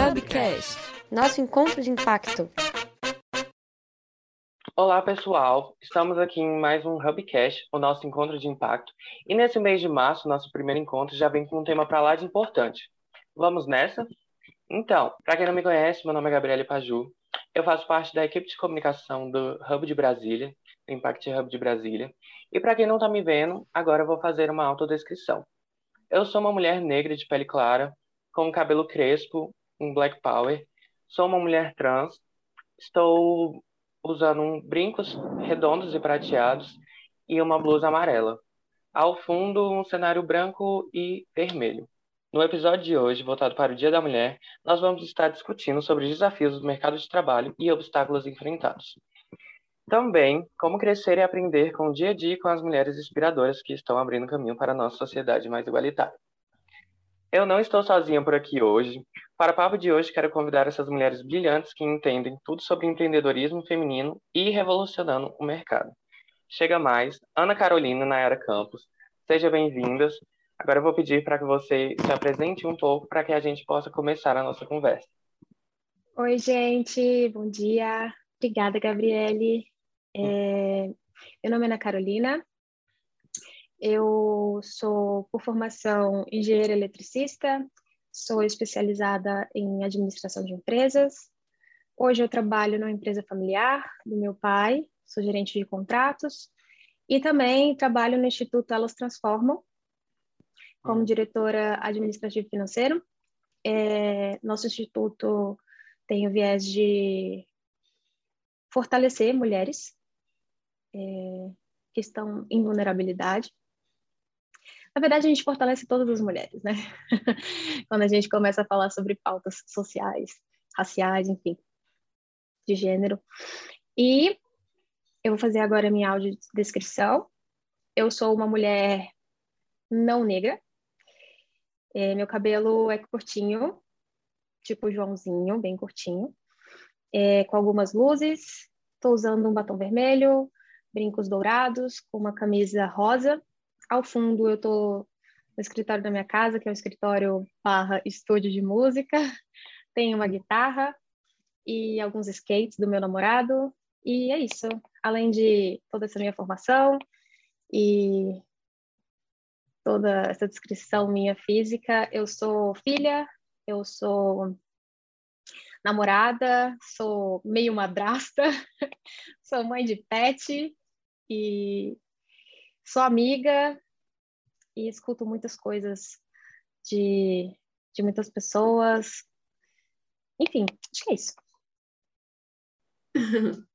Hubcast, nosso encontro de impacto. Olá, pessoal. Estamos aqui em mais um Hubcast, o nosso encontro de impacto. E nesse mês de março, nosso primeiro encontro já vem com um tema para lá de importante. Vamos nessa? Então, para quem não me conhece, meu nome é Gabriele Paju. Eu faço parte da equipe de comunicação do Hub de Brasília, do Impact Hub de Brasília. E para quem não está me vendo, agora eu vou fazer uma autodescrição. Eu sou uma mulher negra de pele clara, com cabelo crespo, um black power. Sou uma mulher trans. Estou usando um brincos redondos e prateados e uma blusa amarela. Ao fundo, um cenário branco e vermelho. No episódio de hoje, voltado para o Dia da Mulher, nós vamos estar discutindo sobre os desafios do mercado de trabalho e obstáculos enfrentados. Também, como crescer e aprender com o dia a dia com as mulheres inspiradoras que estão abrindo caminho para a nossa sociedade mais igualitária. Eu não estou sozinha por aqui hoje. Para o papo de hoje, quero convidar essas mulheres brilhantes que entendem tudo sobre empreendedorismo feminino e revolucionando o mercado. Chega mais, Ana Carolina Nayara Campos. Sejam bem-vindas. Agora eu vou pedir para que você se apresente um pouco para que a gente possa começar a nossa conversa. Oi, gente, bom dia. Obrigada, Gabriele. É... Meu nome é Ana Carolina. Eu sou, por formação, engenheira eletricista, sou especializada em administração de empresas. Hoje eu trabalho numa empresa familiar do meu pai, sou gerente de contratos e também trabalho no Instituto Elas Transformam, como diretora administrativa e financeiro. É, nosso instituto tem o viés de fortalecer mulheres é, que estão em vulnerabilidade. Na verdade, a gente fortalece todas as mulheres, né? Quando a gente começa a falar sobre pautas sociais, raciais, enfim, de gênero. E eu vou fazer agora a minha audiodescrição. Eu sou uma mulher não negra, é, meu cabelo é curtinho, tipo Joãozinho, bem curtinho, é, com algumas luzes. Estou usando um batom vermelho, brincos dourados, com uma camisa rosa. Ao fundo, eu estou no escritório da minha casa, que é o escritório barra estúdio de música. Tem uma guitarra e alguns skates do meu namorado. E é isso. Além de toda essa minha formação e toda essa descrição minha física. Eu sou filha, eu sou namorada, sou meio madrasta, sou mãe de pet e sou amiga e escuto muitas coisas de, de muitas pessoas. Enfim, acho que é isso.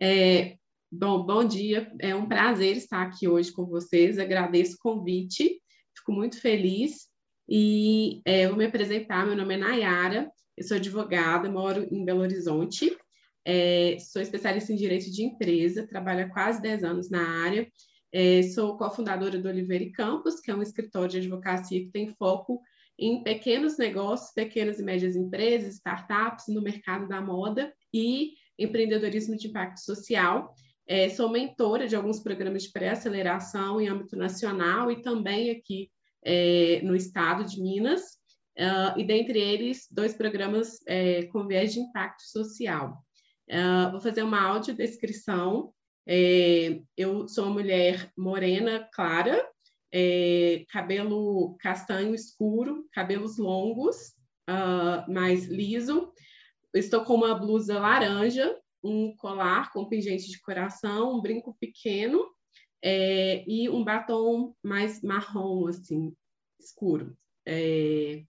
É, Bom, bom dia. É um prazer estar aqui hoje com vocês. Agradeço o convite. Fico muito feliz. E é, vou me apresentar. Meu nome é Nayara. Eu sou advogada, moro em Belo Horizonte. É, sou especialista em direito de empresa, trabalho há quase 10 anos na área. É, sou cofundadora do Oliveira Campos, que é um escritório de advocacia que tem foco em pequenos negócios, pequenas e médias empresas, startups no mercado da moda e empreendedorismo de impacto social. É, sou mentora de alguns programas de pré-aceleração em âmbito nacional e também aqui é, no estado de Minas, uh, e dentre eles, dois programas é, com viés de impacto social. Uh, vou fazer uma audiodescrição. É, eu sou uma mulher morena, clara, é, cabelo castanho escuro, cabelos longos, uh, mais liso. Estou com uma blusa laranja, um colar com pingente de coração, um brinco pequeno é, e um batom mais marrom, assim, escuro. É,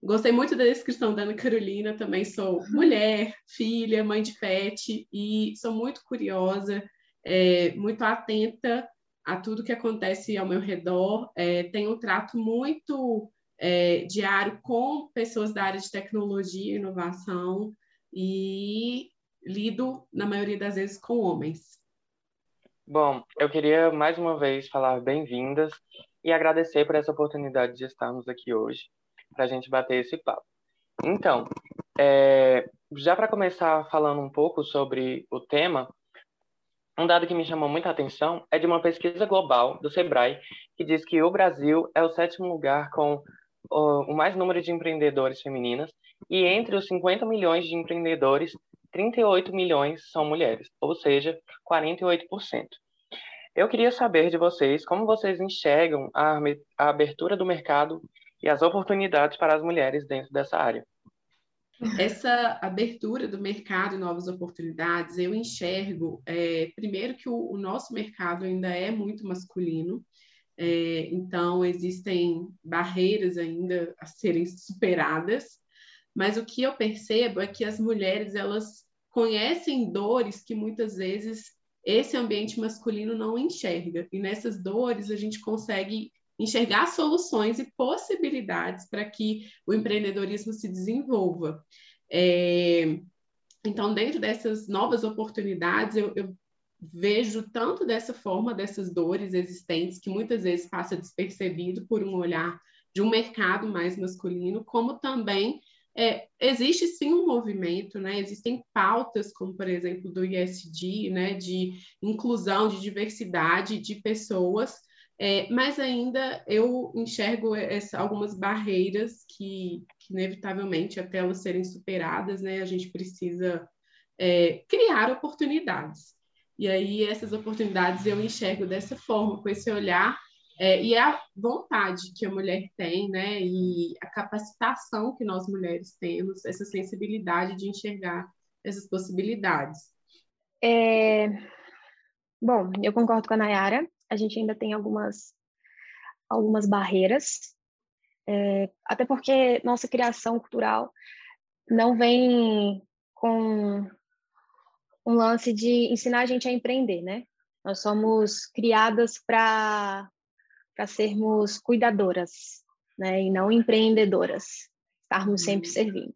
gostei muito da descrição da Ana Carolina, também sou mulher, filha, mãe de pet e sou muito curiosa, é, muito atenta a tudo que acontece ao meu redor. É, tenho um trato muito é, diário com pessoas da área de tecnologia e inovação e lido, na maioria das vezes, com homens. Bom, eu queria mais uma vez falar bem-vindas e agradecer por essa oportunidade de estarmos aqui hoje para a gente bater esse papo. Então, é, já para começar falando um pouco sobre o tema, um dado que me chamou muita atenção é de uma pesquisa global do Sebrae que diz que o Brasil é o sétimo lugar com o, mais número de empreendedores femininas E entre os 50 milhões de empreendedores, 38 milhões são mulheres, ou seja, 48%. Eu queria saber de vocês como vocês enxergam a abertura do mercado e as oportunidades para as mulheres dentro dessa área. Essa abertura do mercado e novas oportunidades, eu enxergo, é, primeiro, que o, o, nosso mercado ainda é muito masculino, é, então existem barreiras ainda a serem superadas, mas o que eu percebo é que as mulheres elas conhecem dores que muitas vezes esse ambiente masculino não enxerga, e nessas dores a gente consegue enxergar soluções e possibilidades para que o empreendedorismo se desenvolva. É, então, dentro dessas novas oportunidades, eu, eu, vejo tanto dessa forma, dessas dores existentes, que muitas vezes passa despercebido por um olhar de um mercado mais masculino, como também é, existe sim um movimento, né? Existem pautas, como por exemplo do ISD, né? De inclusão, de diversidade de pessoas é, mas ainda eu enxergo essa, algumas barreiras que, que, inevitavelmente, até elas serem superadas, né, a gente precisa é, criar oportunidades. E aí, essas oportunidades eu enxergo dessa forma, com esse olhar é, e a vontade que a mulher tem, né, e a capacitação que nós mulheres temos, essa sensibilidade de enxergar essas possibilidades. É... Bom, eu concordo com a Nayara a gente ainda tem algumas, algumas barreiras, é, até porque nossa criação cultural não vem com um lance de ensinar a gente a empreender, né? Nós somos criadas para sermos cuidadoras, né? E não empreendedoras, estarmos sempre uhum. servindo.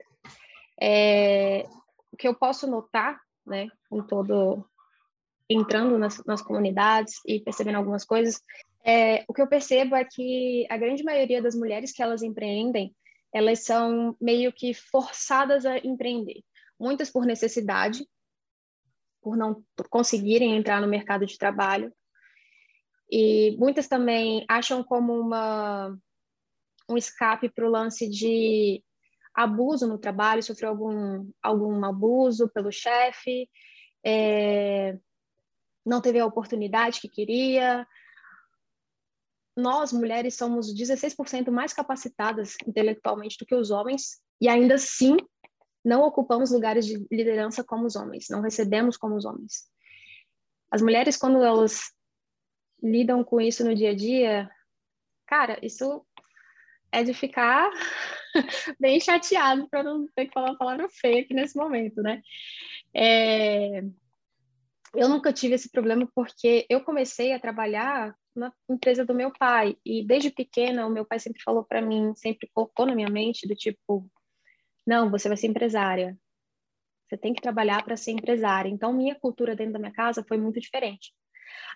É, o que eu posso notar, né, com todo entrando nas, nas comunidades e percebendo algumas coisas, é, o que eu percebo é que a grande maioria das mulheres que elas empreendem, elas são meio que forçadas a empreender. Muitas por necessidade, por não conseguirem entrar no mercado de trabalho. E muitas também acham como uma, um escape para o lance de abuso no trabalho, sofreu algum, algum abuso pelo chefe, é, não teve a oportunidade que queria. Nós, mulheres, somos 16% mais capacitadas intelectualmente do que os homens, e ainda assim não ocupamos lugares de liderança como os homens, não recebemos como os homens. As mulheres, quando elas lidam com isso no dia a dia, cara, isso é de ficar bem chateado para não ter que falar uma palavra feia aqui nesse momento, né? É, eu nunca tive esse problema porque eu comecei a trabalhar na empresa do meu pai e desde pequena o meu pai sempre falou para mim, sempre colocou na minha mente do tipo, não, você vai ser empresária. Você tem que trabalhar para ser empresária. Então minha cultura dentro da minha casa foi muito diferente.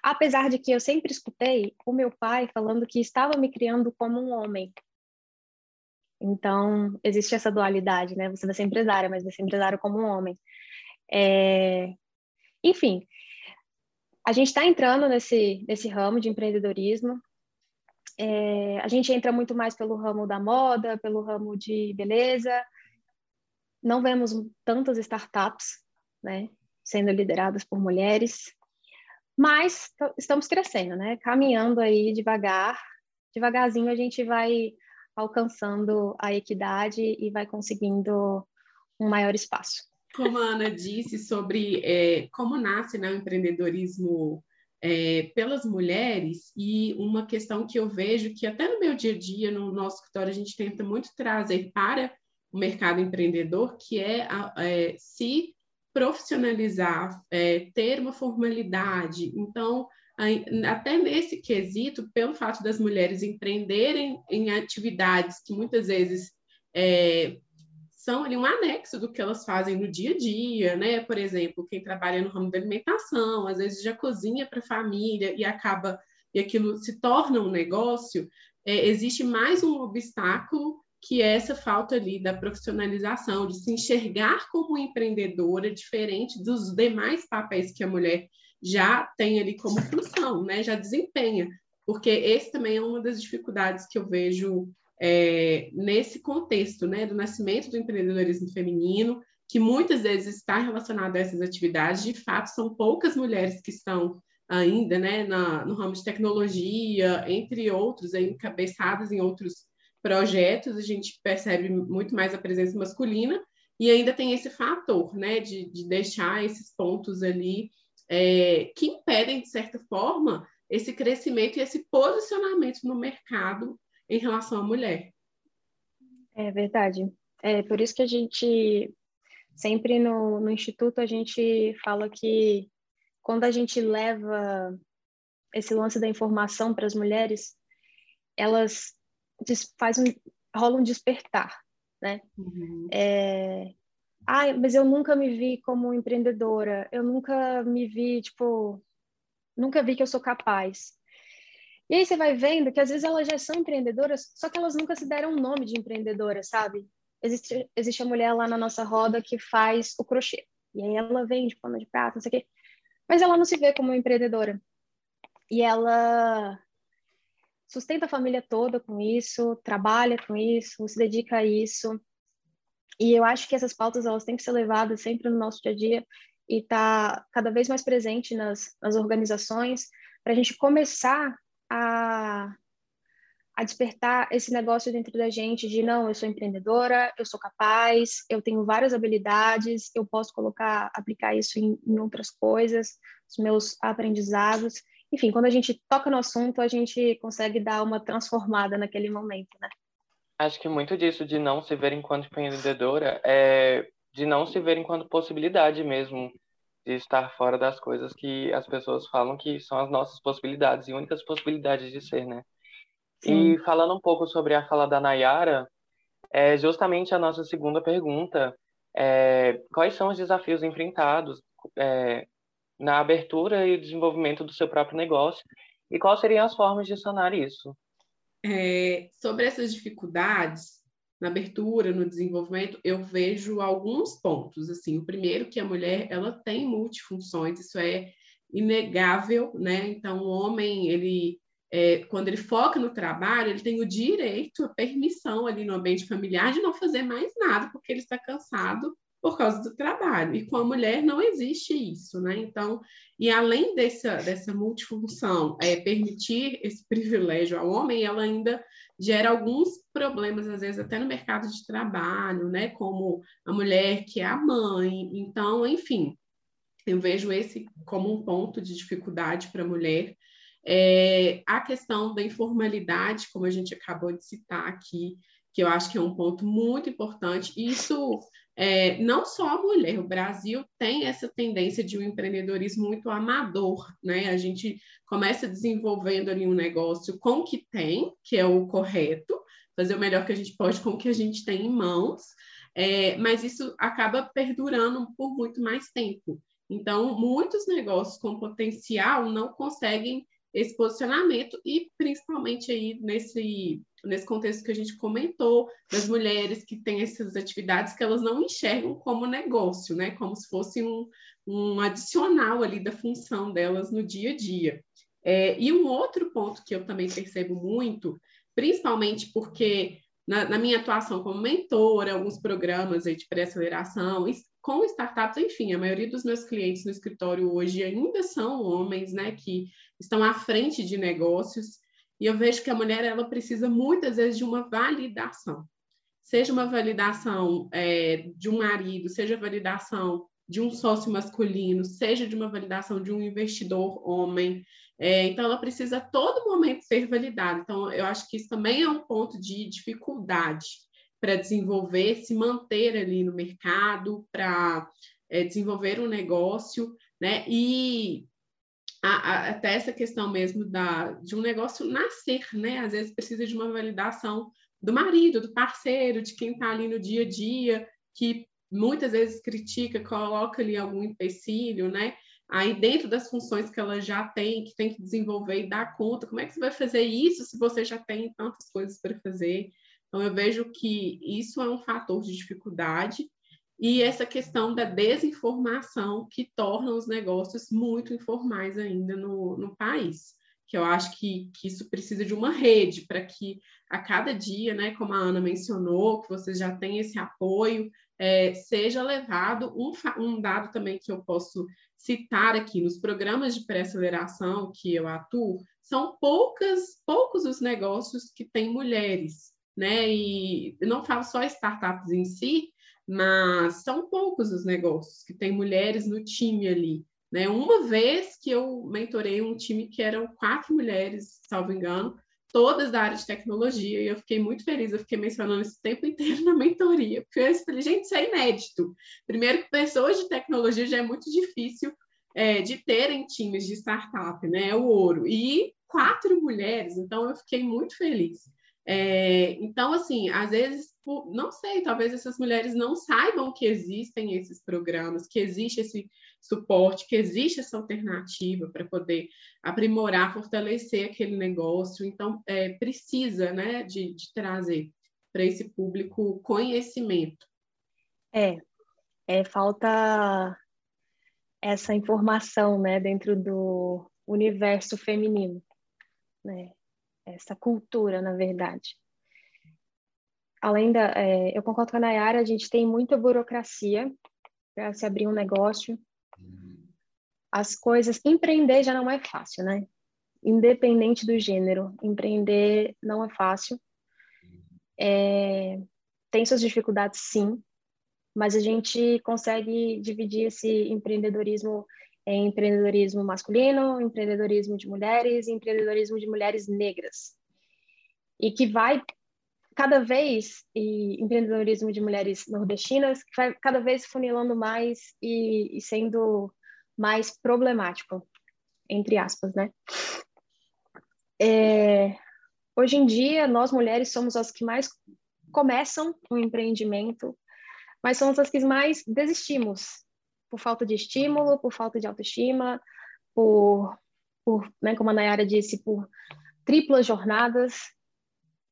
Apesar de que eu sempre escutei o meu pai falando que estava me criando como um homem. Então, existe essa dualidade, né? Você vai ser empresária, mas vai ser empresária como um homem. É... Enfim, a gente está entrando nesse, nesse ramo de empreendedorismo. É, a gente entra muito mais pelo ramo da moda, pelo ramo de beleza. Não vemos tantas startups né, sendo lideradas por mulheres, mas estamos crescendo, né? Caminhando aí devagar. Devagarzinho a gente vai alcançando a equidade e vai conseguindo um maior espaço como a Ana disse sobre é, como nasce né, o empreendedorismo é, pelas mulheres e uma questão que eu vejo que até no meu dia a dia, no nosso escritório, a gente tenta muito trazer para o mercado empreendedor, que é, é se profissionalizar, é, ter uma formalidade. Então, até nesse quesito, pelo fato das mulheres empreenderem em atividades que muitas vezes é, são ali um anexo do que elas fazem no dia a dia, né? Por exemplo, quem trabalha no ramo da alimentação, às vezes já cozinha para a família e acaba e aquilo se torna um negócio, é, existe mais um obstáculo que é essa falta ali da profissionalização, de se enxergar como empreendedora diferente dos demais papéis que a mulher já tem ali como função, né? Já desempenha, porque esse também é uma das dificuldades que eu vejo é, nesse contexto né, do nascimento do empreendedorismo feminino, que muitas vezes está relacionado a essas atividades. De fato, são poucas mulheres que estão ainda né, na, no ramo de tecnologia, entre outros, aí, encabeçadas em outros projetos, a gente percebe muito mais a presença masculina, e ainda tem esse fator né, de, de deixar esses pontos ali é, que impedem, de certa forma, esse crescimento e esse posicionamento no mercado em relação à mulher. É verdade. É por isso que a gente sempre no, no instituto a gente fala que quando a gente leva esse lance da informação para as mulheres, elas faz um, rola um despertar, né? Uhum. É, ah, mas eu nunca me vi como empreendedora, eu nunca me vi, tipo, nunca vi que eu sou capaz. E aí você vai vendo que às vezes elas já são empreendedoras, só que elas nunca se deram um nome de empreendedora, sabe? Existe, existe a mulher lá na nossa roda que faz o crochê. E aí ela vende pano de prata, não sei o quê. Mas ela não se vê como empreendedora. E ela sustenta a família toda com isso, trabalha com isso, se dedica a isso. E eu acho que essas pautas elas têm que ser levadas sempre no nosso dia a dia e tá cada vez mais presente nas, nas organizações para a gente começar a, a despertar esse negócio dentro da gente de não, eu sou empreendedora, eu sou capaz, eu tenho várias habilidades, eu posso colocar, aplicar isso em, em outras coisas, os meus aprendizados. Enfim, quando a gente toca no assunto, a gente consegue dar uma transformada naquele momento, né? Acho que muito disso de não se ver enquanto empreendedora é de não se ver enquanto possibilidade mesmo de estar fora das coisas que as pessoas falam que são as nossas possibilidades e únicas possibilidades de ser, né? Sim. E falando um pouco sobre a fala da Nayara, é justamente a nossa segunda pergunta é, quais são os desafios enfrentados é, na abertura e desenvolvimento do seu próprio negócio e quais seriam as formas de sanar isso? É, sobre essas dificuldades na abertura, no desenvolvimento, eu vejo alguns pontos. Assim, o primeiro que a mulher ela tem multifunções, isso é inegável, né? Então, o homem ele é, quando ele foca no trabalho, ele tem o direito, a permissão ali no ambiente familiar de não fazer mais nada, porque ele está cansado por causa do trabalho. E com a mulher não existe isso, né? Então, e além dessa, dessa multifunção, é, permitir esse privilégio ao homem, ela ainda gera alguns problemas, às vezes até no mercado de trabalho, né? Como a mulher que é a mãe. Então, enfim, eu vejo esse como um ponto de dificuldade para a mulher. É, a questão da informalidade, como a gente acabou de citar aqui, que eu acho que é um ponto muito importante. Isso é, não só a mulher, o Brasil tem essa tendência de um empreendedorismo muito amador, né? A gente começa desenvolvendo ali um negócio com o que tem, que é o correto, fazer o melhor que a gente pode com o que a gente tem em mãos, é, mas isso acaba perdurando por muito mais tempo. Então, muitos negócios com potencial não conseguem esse posicionamento e principalmente aí nesse nesse contexto que a gente comentou das mulheres que têm essas atividades que elas não enxergam como negócio, né? Como se fosse um, um adicional ali da função delas no dia a dia. É, e um outro ponto que eu também percebo muito, principalmente porque na, na minha atuação como mentora, alguns programas de pré-aceleração, com startups, enfim, a maioria dos meus clientes no escritório hoje ainda são homens, né, que estão à frente de negócios, e eu vejo que a mulher ela precisa muitas vezes de uma validação, seja uma validação é, de um marido, seja validação de um sócio masculino, seja de uma validação de um investidor homem. É, então, ela precisa a todo momento ser validada. Então, eu acho que isso também é um ponto de dificuldade para desenvolver, se manter ali no mercado, para é, desenvolver um negócio, né? E a, a, até essa questão mesmo da, de um negócio nascer, né? Às vezes precisa de uma validação do marido, do parceiro, de quem está ali no dia a dia, que muitas vezes critica, coloca ali algum empecilho, né? Aí dentro das funções que ela já tem, que tem que desenvolver e dar conta, como é que você vai fazer isso se você já tem tantas coisas para fazer? Então, eu vejo que isso é um fator de dificuldade e essa questão da desinformação que torna os negócios muito informais ainda no, no país. que eu acho que, que isso precisa de uma rede para que a cada dia, né, como a Ana mencionou, que vocês já têm esse apoio, é, seja levado um, um dado também que eu posso citar aqui nos programas de pré-aceleração que eu atuo, são poucas, poucos os negócios que têm mulheres, né? E eu não falo só startups em si, mas são poucos os negócios que têm mulheres no time ali. Né? Uma vez que eu mentorei um time que eram quatro mulheres, salvo engano, todas da área de tecnologia, e eu fiquei muito feliz, eu fiquei mencionando esse tempo inteiro na mentoria, porque eu falei, gente, isso é inédito. Primeiro que pessoas de tecnologia já é muito difícil é, de terem times de startup, né? É o ouro. E quatro mulheres, então eu fiquei muito feliz. É, então, assim, às vezes, não sei, talvez essas mulheres não saibam que existem esses programas, que existe esse suporte, que existe essa alternativa para poder aprimorar, fortalecer aquele negócio. Então, é, precisa né, de, de trazer para esse público conhecimento. É, é, falta essa informação né, dentro do universo feminino, né? Essa cultura, na verdade. Além da, é, eu concordo com a Nayara, a gente tem muita burocracia para se abrir um negócio, as coisas. Empreender já não é fácil, né? Independente do gênero, empreender não é fácil. É, tem suas dificuldades, sim, mas a gente consegue dividir esse empreendedorismo em empreendedorismo masculino, empreendedorismo de mulheres e empreendedorismo de mulheres negras. E que vai cada vez, e empreendedorismo de mulheres nordestinas, que vai cada vez funilando mais e, e sendo mais problemático, entre aspas, né? É, hoje em dia, nós mulheres somos as que mais começam um empreendimento, mas somos as que mais desistimos por falta de estímulo, por falta de autoestima, por, por né, como a Nayara disse, por triplas jornadas.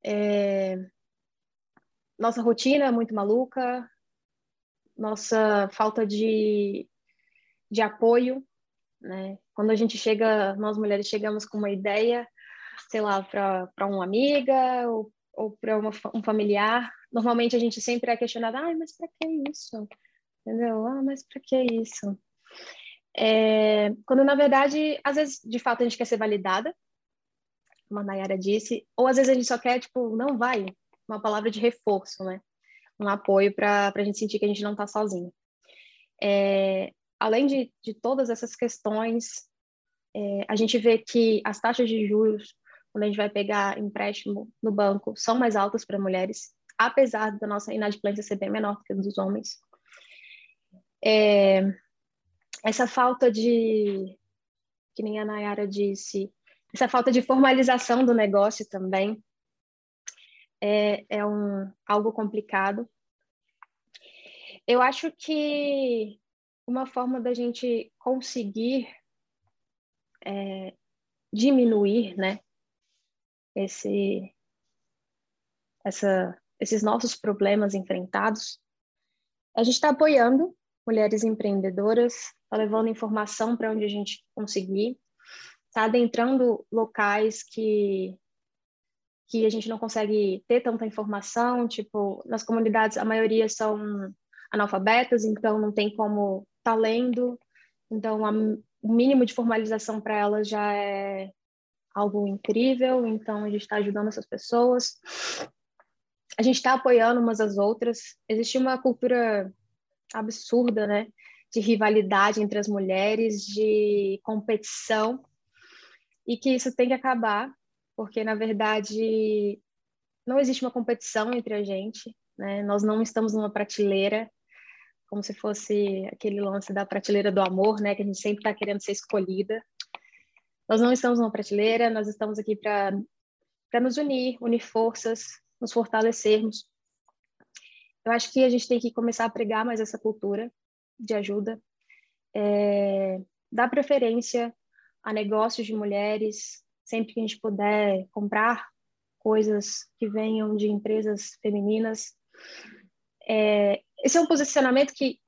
É, nossa rotina é muito maluca, nossa falta de de apoio, né? Quando a gente chega, nós mulheres chegamos com uma ideia, sei lá, para uma amiga ou, ou para um familiar, normalmente a gente sempre é questionada, ah, mas para que isso? Entendeu? Ah, mas para que isso? É, quando na verdade, às vezes, de fato, a gente quer ser validada, como a Nayara disse, ou às vezes a gente só quer, tipo, não vai, uma palavra de reforço, né? Um apoio para a gente sentir que a gente não está sozinha. É, além de, de todas essas questões, é, a gente vê que as taxas de juros, quando a gente vai pegar empréstimo no banco, são mais altas para mulheres, apesar da nossa inadimplência ser bem menor que a dos homens. É, essa falta de, que nem a Nayara disse, essa falta de formalização do negócio também é, é um, algo complicado. Eu acho que uma forma da gente conseguir é, diminuir, né, esse, essa, esses nossos problemas enfrentados, a gente está apoiando mulheres empreendedoras, está levando informação para onde a gente conseguir, está adentrando locais que que a gente não consegue ter tanta informação, tipo, nas comunidades a maioria são analfabetas, então não tem como tá lendo, então a, o mínimo de formalização para elas já é algo incrível, então a gente está ajudando essas pessoas. A gente está apoiando umas às outras. Existe uma cultura absurda, né? De rivalidade entre as mulheres, de competição, e que isso tem que acabar, porque na verdade não existe uma competição entre a gente, né? Nós não estamos numa prateleira, como se fosse aquele lance da prateleira do amor, né? Que a gente sempre está querendo ser escolhida. Nós não estamos numa prateleira, nós estamos aqui para nos unir, unir forças, nos fortalecermos. Eu acho que a gente tem que começar a pregar mais essa cultura de ajuda, é, dar preferência a negócios de mulheres, sempre que a gente puder comprar coisas que venham de empresas femininas. É, esse é um posicionamento que,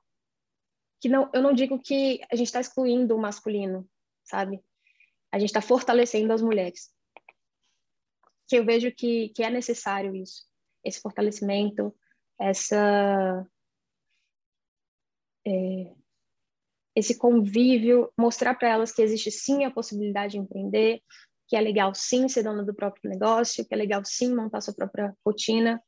que não, eu não digo que a gente está excluindo o masculino, sabe? a gente está fortalecendo as mulheres. Que eu vejo que, que é necessário isso, esse fortalecimento, essa é, esse convívio, mostrar para elas que existe sim a possibilidade de empreender, que é legal sim ser dona do próprio negócio, que é legal sim montar sua própria rotina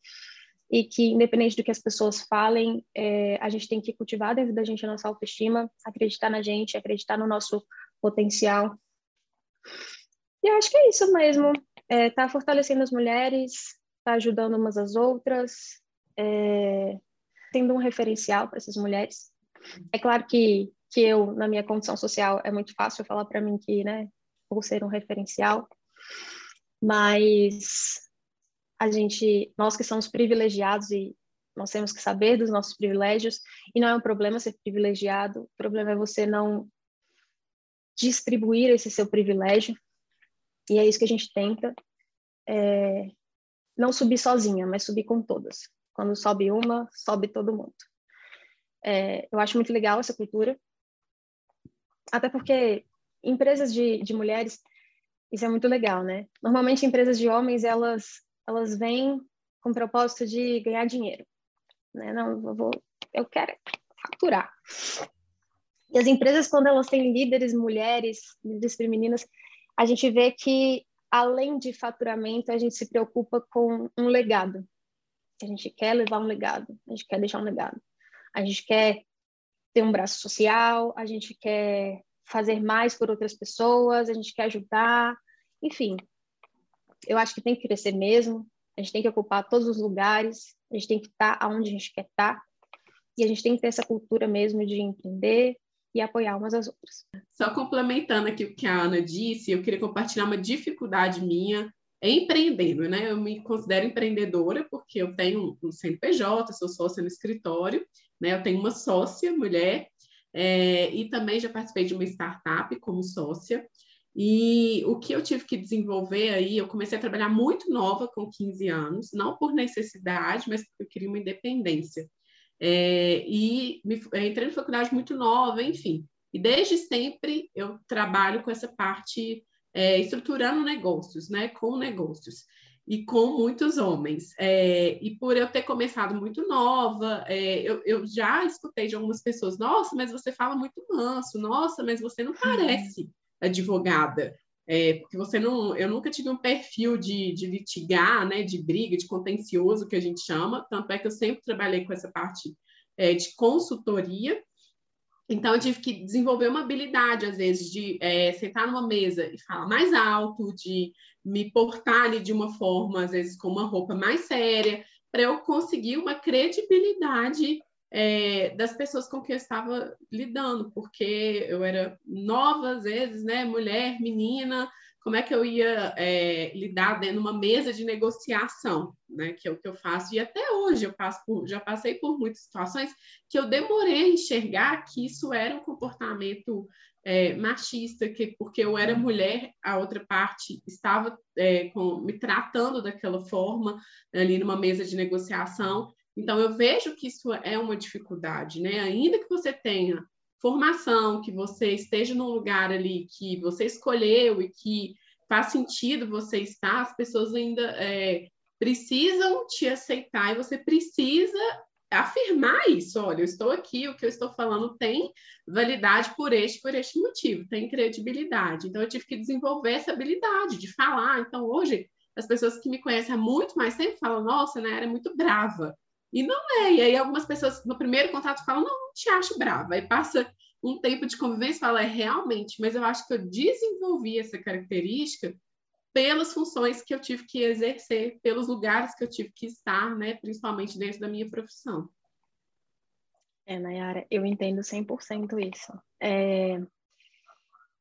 e que independente do que as pessoas falem, é, a gente tem que cultivar dentro da gente a nossa autoestima, acreditar na gente, acreditar no nosso potencial. E eu acho que é isso mesmo, é, tá fortalecendo as mulheres, tá ajudando umas às outras, é, tendo um referencial para essas mulheres. É claro que que eu, na minha condição social, é muito fácil falar para mim que, né, vou ser um referencial, mas a gente, nós que somos privilegiados e nós temos que saber dos nossos privilégios, e não é um problema ser privilegiado, o problema é você não distribuir esse seu privilégio, e é isso que a gente tenta, é, não subir sozinha, mas subir com todas. Quando sobe uma, sobe todo mundo. É, eu acho muito legal essa cultura, até porque empresas de, de mulheres, isso é muito legal, né? Normalmente empresas de homens, elas, elas vêm com o propósito de ganhar dinheiro. Né? Não, eu, vou, eu quero faturar. E as empresas, quando elas têm líderes mulheres, líderes femininas, a gente vê que, além de faturamento, a gente se preocupa com um legado. A gente quer levar um legado, a gente quer deixar um legado. A gente quer ter um braço social, a gente quer fazer mais por outras pessoas, a gente quer ajudar, enfim. Eu acho que tem que crescer mesmo, a gente tem que ocupar todos os lugares, a gente tem que estar onde a gente quer estar, e a gente tem que ter essa cultura mesmo de empreender e apoiar umas às outras. Só complementando aqui o que a Ana disse, eu queria compartilhar uma dificuldade minha empreendendo, né? Eu me considero empreendedora porque eu tenho um CNPJ, sou sócia no escritório, né? Eu tenho uma sócia, mulher, é, e também já participei de uma startup como sócia. E o que eu tive que desenvolver aí, eu comecei a trabalhar muito nova, com 15 anos, não por necessidade, mas porque eu queria uma independência. É, e me, entrei na faculdade muito nova, enfim. E desde sempre eu trabalho com essa parte é, estruturando negócios, né, com negócios e com muitos homens. É, e por eu ter começado muito nova, é, eu, eu, já escutei de algumas pessoas: nossa, mas você fala muito manso, nossa, mas você não parece advogada. É, porque você não, eu nunca tive um perfil de, de litigar, né, de briga, de contencioso que a gente chama, tanto é que eu sempre trabalhei com essa parte é, de consultoria, então, eu tive que desenvolver uma habilidade, às vezes, de é, sentar numa mesa e falar mais alto, de me portar ali de uma forma, às vezes, com uma roupa mais séria, para eu conseguir uma credibilidade é, das pessoas com quem eu estava lidando, porque eu era nova, às vezes, né, mulher, menina, como é que eu ia é, lidar dentro de uma mesa de negociação, né? Que é o que eu faço. E até hoje eu por, já passei por muitas situações que eu demorei a enxergar que isso era um comportamento é, machista, que porque eu era mulher, a outra parte estava é, com, me tratando daquela forma ali numa mesa de negociação. Então eu vejo que isso é uma dificuldade, né? Ainda que você tenha formação, que você esteja num lugar ali que você escolheu e que faz sentido você estar, as pessoas ainda é, precisam te aceitar e você precisa afirmar isso. Olha, eu estou aqui, o que eu estou falando tem validade por este, por este motivo, tem credibilidade. Então, eu tive que desenvolver essa habilidade de falar. Então, hoje, as pessoas que me conhecem há muito mais tempo falam: nossa, né, era muito brava. E não é. E aí algumas pessoas no primeiro contato falam, não, não te acho brava. Aí passa um tempo de convivência e fala, é realmente, mas eu acho que eu desenvolvi essa característica pelas funções que eu tive que exercer, pelos lugares que eu tive que estar, né, principalmente dentro da minha profissão. É, Nayara, eu entendo 100% isso. É...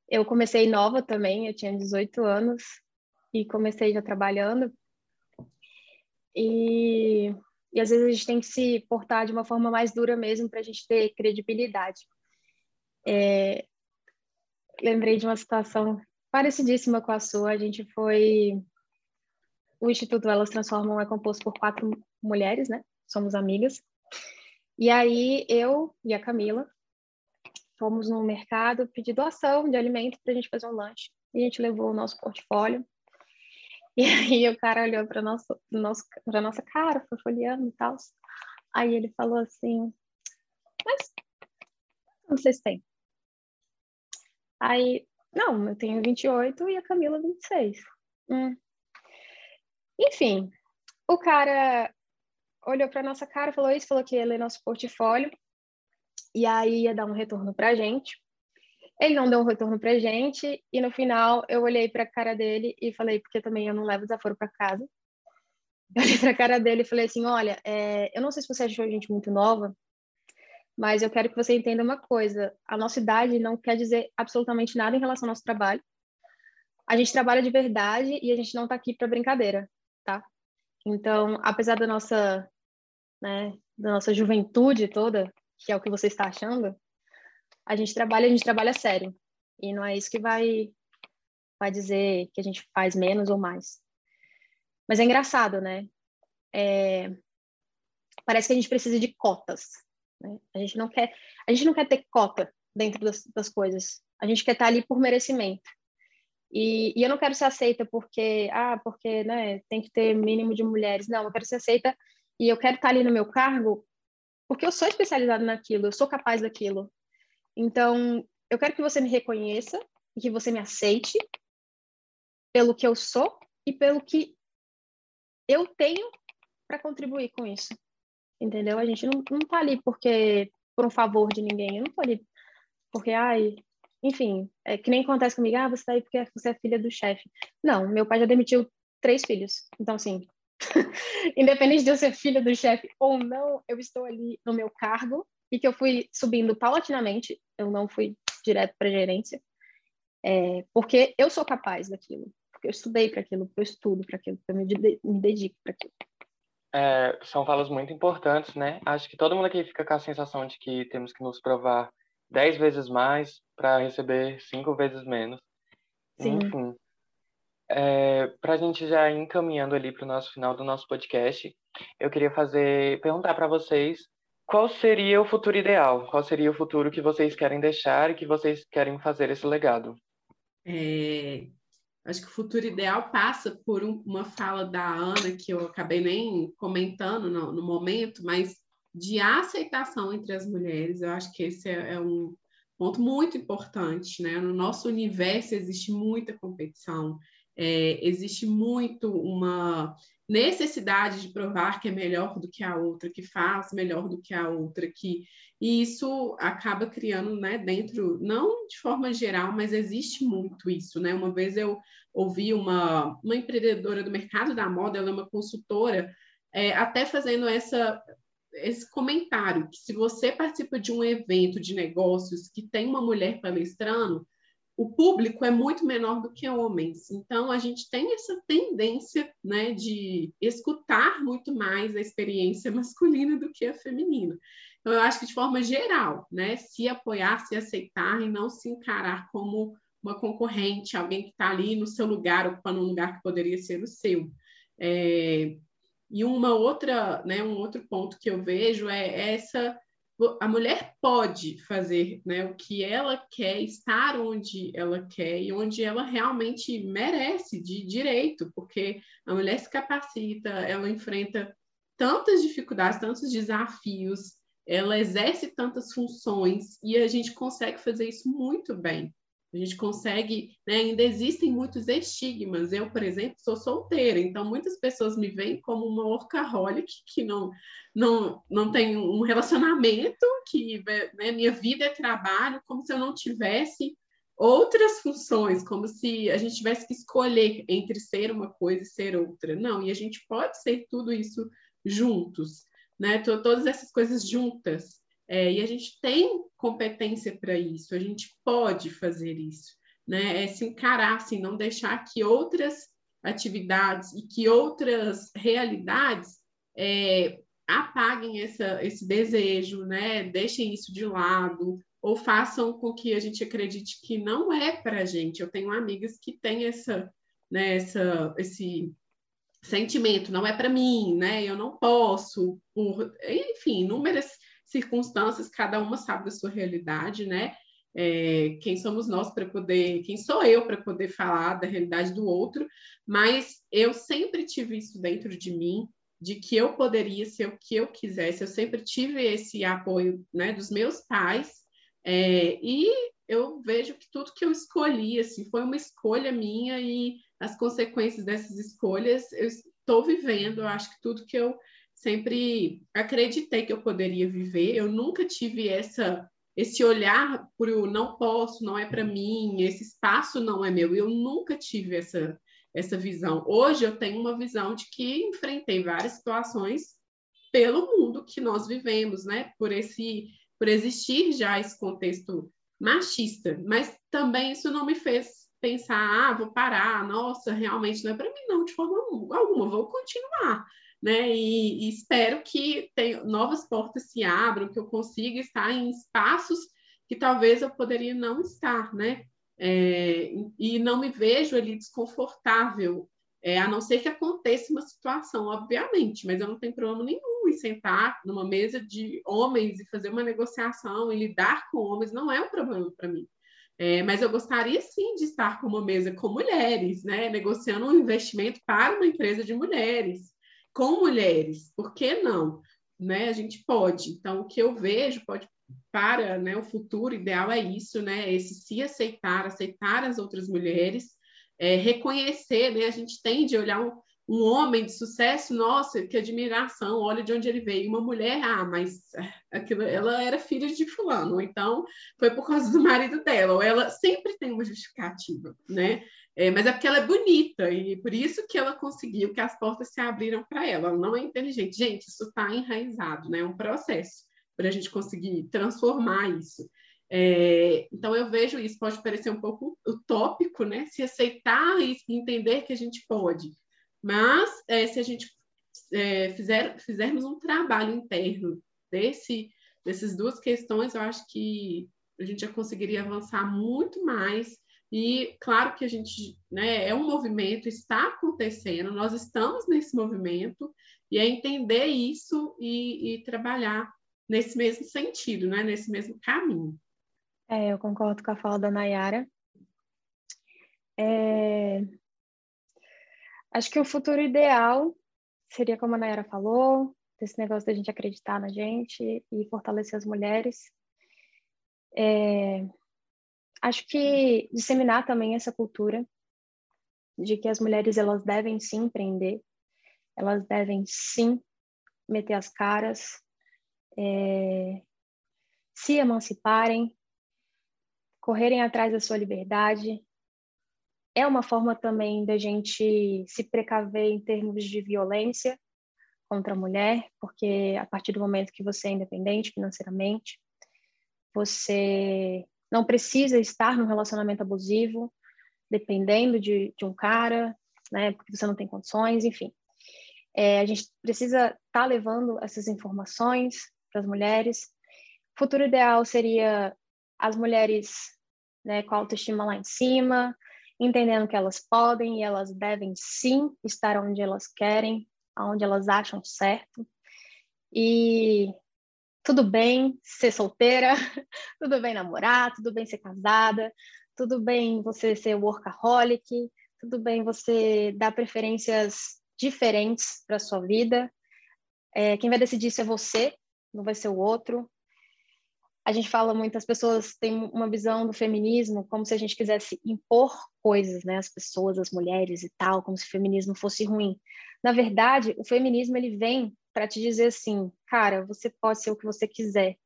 Eu comecei nova também, eu tinha 18 anos e comecei já trabalhando. E e às vezes a gente tem que se portar de uma forma mais dura mesmo para a gente ter credibilidade. É, lembrei de uma situação parecidíssima com a sua. A gente foi. O Instituto Elas Transformam é composto por quatro mulheres, né? Somos amigas. E aí eu e a Camila fomos no mercado pedir doação de alimento para a gente fazer um lanche. e a gente levou o nosso portfólio. E aí o cara olhou para nosso, nosso, para nossa cara, foi folheando e tal. Aí ele falou assim: Mas vocês têm? Aí, não, eu tenho 28 e a Camila 26. Hum. Enfim, o cara olhou para nossa cara, falou isso, falou que ia ler nosso portfólio e aí ia dar um retorno para a gente. Ele não deu um retorno para a gente e no final eu olhei para a cara dele e falei, porque também eu não levo desaforo para casa. Eu olhei para a cara dele e falei assim, olha, é, eu não sei se você achou a gente muito nova, mas eu quero que você entenda uma coisa: a nossa idade não quer dizer absolutamente nada em relação ao nosso trabalho. A gente trabalha de verdade e a gente não está aqui para brincadeira, tá? Então, apesar da nossa, né, da nossa juventude toda, que é o que você está achando, a gente trabalha, a gente trabalha sério. E não é isso que vai vai dizer que a gente faz menos ou mais. Mas é engraçado, né? É... Parece que a gente precisa de cotas. Né? A gente não quer, a gente não quer ter cota dentro das, das coisas. A gente quer estar ali por merecimento. E, e, eu não quero ser aceita porque, ah, porque, né, tem que ter mínimo de mulheres. Não, eu quero ser aceita e eu quero estar ali no meu cargo porque eu sou especializada naquilo, eu sou capaz daquilo. Então, eu quero que você me reconheça e que você me aceite pelo que eu sou e pelo que eu tenho para contribuir com isso entendeu? A gente não, não tá ali porque por um favor de ninguém, eu não tô ali porque, ai, enfim, é que nem acontece comigo, ah, você tá aí porque você é filha do chefe. Não, meu pai já demitiu três filhos, então, assim, independente de eu ser filha do chefe ou não, eu estou ali no meu cargo e que eu fui subindo paulatinamente, eu não fui direto para gerência, é, porque eu sou capaz daquilo, porque eu estudei para aquilo, porque eu estudo para aquilo, porque eu me, me dedico para aquilo é, são falas muito importantes, né? Acho que todo mundo aqui fica com a sensação de que temos que nos provar dez vezes mais para receber cinco vezes menos. Sim. Enfim, é, para a gente já ir encaminhando ali para o nosso final do nosso podcast, eu queria fazer perguntar para vocês qual seria o futuro ideal, qual seria o futuro que vocês querem deixar e que vocês querem fazer esse legado. É, Acho que o futuro ideal passa por um, uma fala da Ana, que eu acabei nem comentando no, no, momento, mas de aceitação entre as mulheres. Eu acho que esse é, é um ponto muito importante. Né? No nosso universo existe muita competição, é, existe muito uma necessidade de provar que é melhor do que a outra, que faz melhor do que a outra, que e isso acaba criando, né, dentro, não de forma geral, mas existe muito isso, né? Uma vez eu ouvi uma, uma empreendedora do mercado da moda, ela é uma consultora, é, até fazendo essa esse comentário que se você participa de um evento de negócios que tem uma mulher palestrando, o público é muito menor do que homens. Então, a gente tem essa tendência né, de escutar muito mais a experiência masculina do que a feminina. Então, eu acho que de forma geral, né, se apoiar, se aceitar e não se encarar como uma concorrente, alguém que está ali no seu lugar, ocupando um lugar que poderia ser o seu. É, e uma outra, né, um outro ponto que eu vejo é essa a mulher pode fazer né, o que ela quer, estar onde ela quer e onde ela realmente merece de direito, porque a mulher se capacita, ela enfrenta tantas dificuldades, tantos desafios, ela exerce tantas funções e a gente consegue fazer isso muito bem. A gente consegue, né, ainda existem muitos estigmas. Eu, por exemplo, sou solteira, então muitas pessoas me veem como uma workaholic que não, não, não tem um relacionamento, que né, minha vida é trabalho, como se eu não tivesse outras funções, como se a gente tivesse que escolher entre ser uma coisa e ser outra. Não, e a gente pode ser tudo isso juntos, né? Todas essas coisas juntas. É, e a gente tem competência para isso, a gente pode fazer isso, né? É se encarar, assim, não deixar que outras atividades e que outras realidades é, apaguem essa, esse desejo, né? Deixem isso de lado ou façam com que a gente acredite que não é para a gente. Eu tenho amigas que têm essa, né, essa, esse sentimento, não é para mim, né? Eu não posso, por, enfim, inúmeras circunstâncias, cada uma sabe da sua realidade, né? É, quem somos nós para poder, quem sou eu para poder falar da realidade do outro, mas eu sempre tive isso dentro de mim, de que eu poderia ser o que eu quisesse. Eu sempre tive esse apoio né, dos meus pais, é, e eu vejo que tudo que eu escolhi assim, foi uma escolha minha, e as consequências dessas escolhas eu estou vivendo. Eu acho que tudo que eu sempre acreditei que eu poderia viver, eu nunca tive essa esse olhar para o não posso, não é para mim, esse espaço não é meu. Eu nunca tive essa essa visão. Hoje eu tenho uma visão de que enfrentei várias situações pelo mundo que nós vivemos, né? Por esse por existir já esse contexto machista, mas também isso não me fez pensar, ah, vou parar, nossa, realmente não é para mim não, de forma alguma, vou continuar, né? E, e espero que tenha, novas portas se abram, que eu consiga estar em espaços que talvez eu poderia não estar, né? É, e não me vejo ali desconfortável, é, a não ser que aconteça uma situação, obviamente, mas eu não tenho problema nenhum em sentar numa mesa de homens e fazer uma negociação e lidar com homens, não é um problema para mim. É, mas eu gostaria sim de estar com uma mesa com mulheres, né, negociando um investimento para uma empresa de mulheres, com mulheres, por que não? Né, a gente pode. Então, o que eu vejo pode para né, o futuro ideal é isso, né? Esse se aceitar, aceitar as outras mulheres, é, reconhecer, né? A gente tende a olhar um, um homem de sucesso, nossa, que admiração, olha de onde ele veio. Uma mulher, ah, mas aquilo, ela era filha de fulano, então foi por causa do marido dela, ou ela sempre tem uma justificativa, né? É, mas é porque ela é bonita e por isso que ela conseguiu que as portas se abriram para ela. Ela não é inteligente. Gente, isso está enraizado, né? É um processo para a gente conseguir transformar isso. É, então eu vejo isso pode parecer um pouco utópico, né? Se aceitar e entender que a gente pode, mas é, se a gente é, fizer, fizermos um trabalho interno desse, dessas duas questões, eu acho que a gente já conseguiria avançar muito mais. E claro que a gente né, é um movimento, está acontecendo, nós estamos nesse movimento, e é entender isso e, e trabalhar nesse mesmo sentido, né? nesse mesmo caminho. É, eu concordo com a fala da Nayara. É... Acho que o futuro ideal seria, como a Nayara falou, desse negócio da gente acreditar na gente e fortalecer as mulheres. É... Acho que disseminar também essa cultura de que as mulheres elas devem sim empreender, elas devem sim meter as caras, é, se emanciparem, correrem atrás da sua liberdade. É uma forma também da gente se precaver em termos de violência contra a mulher, porque a partir do momento que você é independente financeiramente, você não precisa estar num relacionamento abusivo, dependendo de, de um cara, né, porque você não tem condições, enfim. É, a gente precisa estar tá levando essas informações para as mulheres. O futuro ideal seria as mulheres né, com a autoestima lá em cima, entendendo que elas podem e elas devem sim estar onde elas querem, onde elas acham certo. E tudo bem ser solteira, tudo bem namorar, tudo bem ser casada, tudo bem você ser workaholic, tudo bem você dar preferências diferentes para sua vida. É, quem vai decidir isso é você, não vai ser o outro. A gente fala muito, as pessoas têm uma visão do feminismo como se a gente quisesse impor coisas, né, as pessoas, as mulheres e tal, como se o feminismo fosse ruim. Na verdade, o feminismo ele vem para te dizer assim, cara, você pode ser o que você quiser,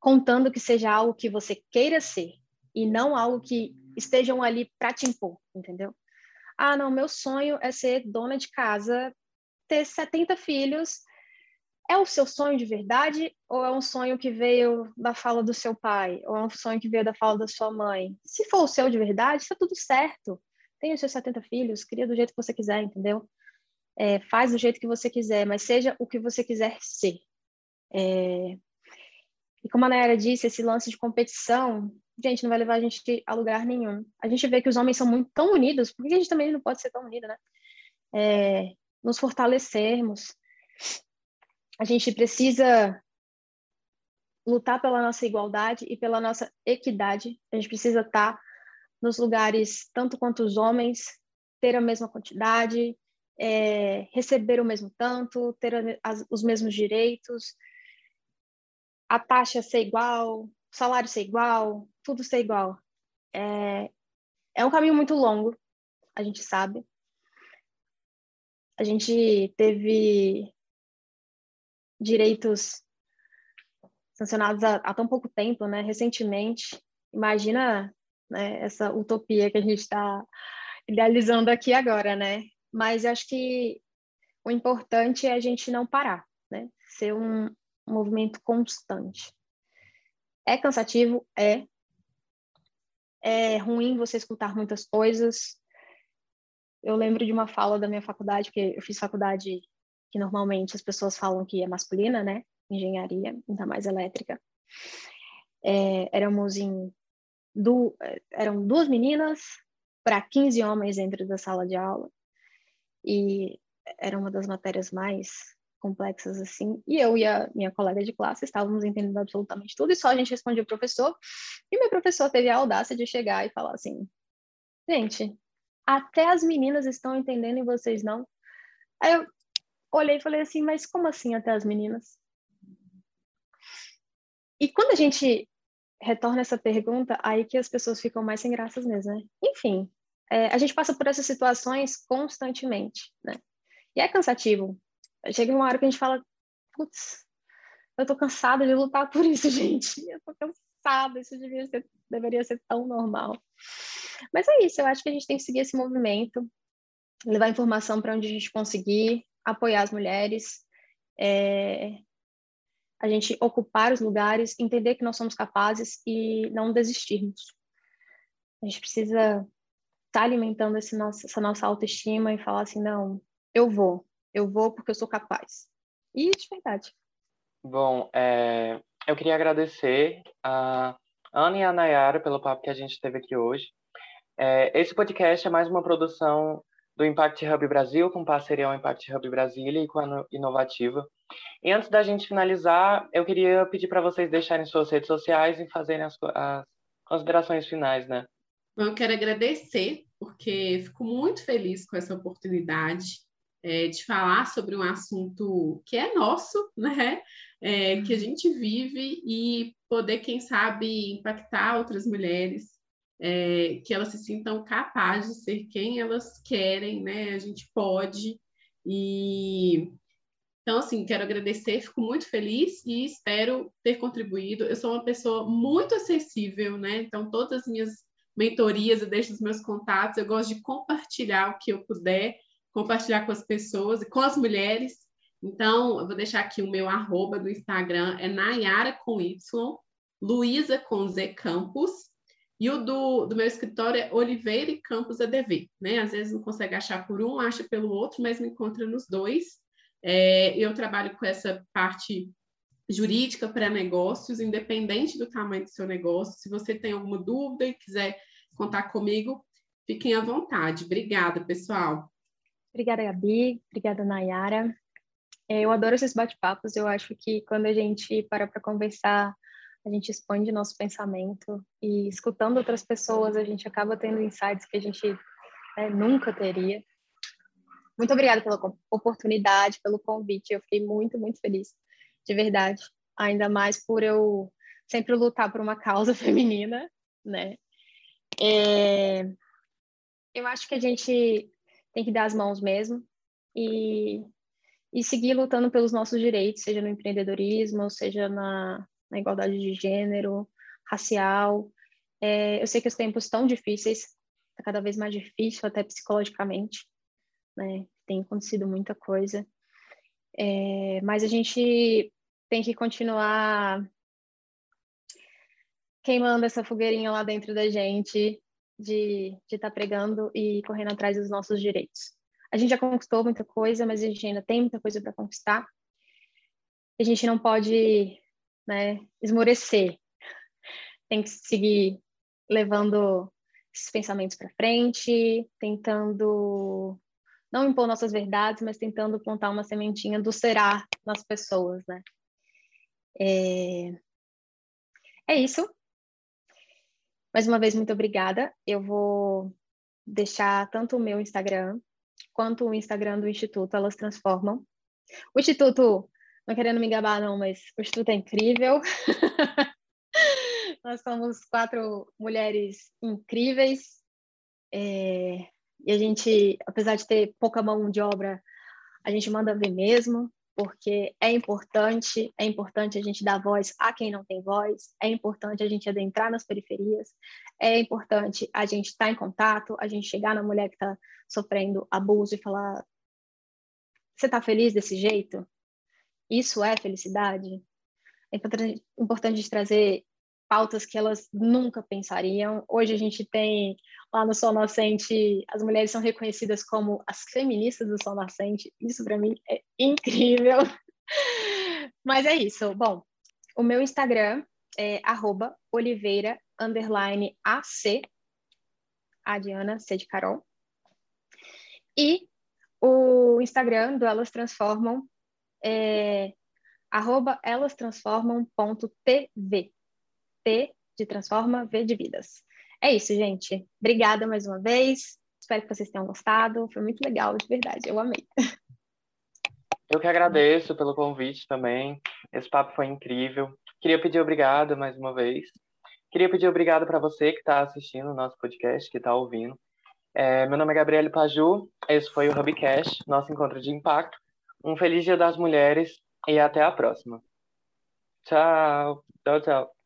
contando que seja algo que você queira ser e não algo que estejam ali para te impor, entendeu? Ah, não, meu sonho é ser dona de casa, ter 70 filhos é o seu sonho de verdade ou é um sonho que veio da fala do seu pai ou é um sonho que veio da fala da sua mãe? Se for o seu de verdade, está tudo certo. Tem os seus 70 filhos, cria do jeito que você quiser, entendeu? É, faz do jeito que você quiser, mas seja o que você quiser ser. É... E como a Nayara disse, esse lance de competição, gente, não vai levar a gente a lugar nenhum. A gente vê que os homens são muito tão unidos, por que a gente também não pode ser tão unido, né? É... Nos fortalecermos, a gente precisa lutar pela nossa igualdade e pela nossa equidade. A gente precisa estar nos lugares tanto quanto os homens, ter a mesma quantidade, é, receber o mesmo tanto, ter as, os mesmos direitos, a taxa ser igual, o salário ser igual, tudo ser igual. É, é um caminho muito longo, a gente sabe. A gente teve direitos sancionados há, há tão pouco tempo, né? Recentemente. Imagina né, essa utopia que a gente está idealizando aqui agora, né? Mas acho que o importante é a gente não parar, né? Ser um, movimento constante. É cansativo? É. É ruim você escutar muitas coisas. Eu lembro de uma fala da minha faculdade, porque eu fiz faculdade que normalmente as pessoas falam que é masculina, né? Engenharia, ainda mais elétrica. É, éramos em du eram duas meninas para 15 homens dentro da sala de aula e era uma das matérias mais complexas assim. E eu e a minha colega de classe estávamos entendendo absolutamente tudo e só a gente respondia o professor. E meu professor teve a audácia de chegar e falar assim: "Gente, até as meninas estão entendendo e vocês não". Aí eu olhei e falei assim: "Mas como assim até as meninas?" E quando a gente retorna essa pergunta, aí que as pessoas ficam mais sem graças mesmo, né? Enfim, é, a gente passa por essas situações constantemente, né? E é cansativo. Chega uma hora que a gente fala, putz, eu tô cansada de lutar por isso, gente. Eu tô cansada, isso devia ser, deveria ser tão normal. Mas é isso, eu acho que a gente tem que seguir esse movimento, levar informação para onde a gente conseguir, apoiar as mulheres, é, a gente ocupar os lugares, entender que nós somos capazes e não desistirmos. A gente precisa tá alimentando esse nosso, essa nossa autoestima e falar assim, não, eu vou, eu vou porque eu sou capaz. E de verdade. Bom, é, eu queria agradecer a Ana e a Nayara pelo papo que a gente teve aqui hoje. É, esse podcast é mais uma produção do Impact Hub Brasil, com parceria ao Impact Hub Brasília e com a Inovativa. E antes da gente finalizar, eu queria pedir para vocês deixarem suas redes sociais e fazerem as, as considerações finais, né? Eu quero agradecer, porque fico muito feliz com essa oportunidade é, de falar sobre um assunto que é nosso, né? É, que a gente vive e poder, quem sabe, impactar outras mulheres é, que elas se sintam capazes de ser quem elas querem, né? A gente pode. E então, assim, quero agradecer, fico muito feliz e espero ter contribuído. Eu sou uma pessoa muito acessível, né? Então, todas as minhas mentorias, eu deixo os meus contatos, eu gosto de compartilhar o que eu puder, compartilhar com as pessoas e com as mulheres. Então, eu vou deixar aqui o meu arroba do Instagram, é Nayara com Y, Luísa com Z Campos, e o do, do meu escritório é Oliveira e Campos ADV, né? Às vezes não consegue achar por um, acha pelo outro, mas me encontra nos dois. É, eu trabalho com essa parte jurídica para negócios, independente do tamanho do seu negócio. Se você tem alguma dúvida e quiser contar comigo, fiquem à vontade. Obrigada, pessoal. Obrigada, Gabi. Obrigada, Nayara. É, eu adoro esses bate-papos. Eu acho que quando a gente para para conversar a gente expande nosso pensamento e escutando outras pessoas a gente acaba tendo insights que a gente né, nunca teria. Muito obrigada pela oportunidade, pelo convite. Eu fiquei muito, muito feliz, de verdade. Ainda mais por eu sempre lutar por uma causa feminina, né? É... Eu acho que a gente tem que dar as mãos mesmo e, e seguir lutando pelos nossos direitos, seja no empreendedorismo, seja na, na igualdade de gênero, racial. É, eu sei que os tempos estão difíceis, está cada vez mais difícil, até psicologicamente, né? Tem acontecido muita coisa. É, mas a gente tem que continuar queimando essa fogueirinha lá dentro da gente, de estar tá pregando e correndo atrás dos nossos direitos. A gente já conquistou muita coisa, mas a gente ainda tem muita coisa para conquistar. A gente não pode né, esmorecer. Tem que seguir levando esses pensamentos para frente, tentando não impor nossas verdades, mas tentando plantar uma sementinha do será nas pessoas, né? É... é isso. Mais uma vez, muito obrigada. Eu vou deixar tanto o meu Instagram quanto o Instagram do Instituto, elas transformam. O Instituto, não querendo me gabar não, mas o Instituto é incrível. Nós somos quatro mulheres incríveis. É, e a gente, apesar de ter pouca mão de obra, a gente manda ver mesmo porque é importante, é importante a gente dar voz a quem não tem voz, é importante a gente adentrar nas periferias, é importante a gente estar tá em contato, a gente chegar na mulher que está sofrendo abuso e falar: você está feliz desse jeito? Isso é felicidade? É importante, importante trazer pautas que elas nunca pensariam. Hoje a gente tem lá no Sol Nascente, as mulheres são reconhecidas como as feministas do Sol Nascente. Isso para mim é incrível. Mas é isso. Bom, o meu Instagram é oliveira AC, a Diana C de Carol. E o Instagram do Elas Transformam é arroba elastransformam.tv. T de transforma, V de vidas. É isso, gente. Obrigada mais uma vez. Espero que vocês tenham gostado. Foi muito legal, de verdade. Eu amei. Eu que agradeço pelo convite também. Esse papo foi incrível. Queria pedir obrigado mais uma vez. Queria pedir obrigado para você que está assistindo o nosso podcast, que está ouvindo. É, meu nome é Gabriele Paju. Esse foi o Hubcast, nosso encontro de impacto. Um feliz Dia das Mulheres e até a próxima. Tchau. Tchau, tchau.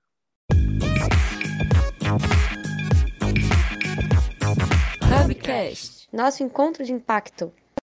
Hubcast. Nosso encontro de impacto.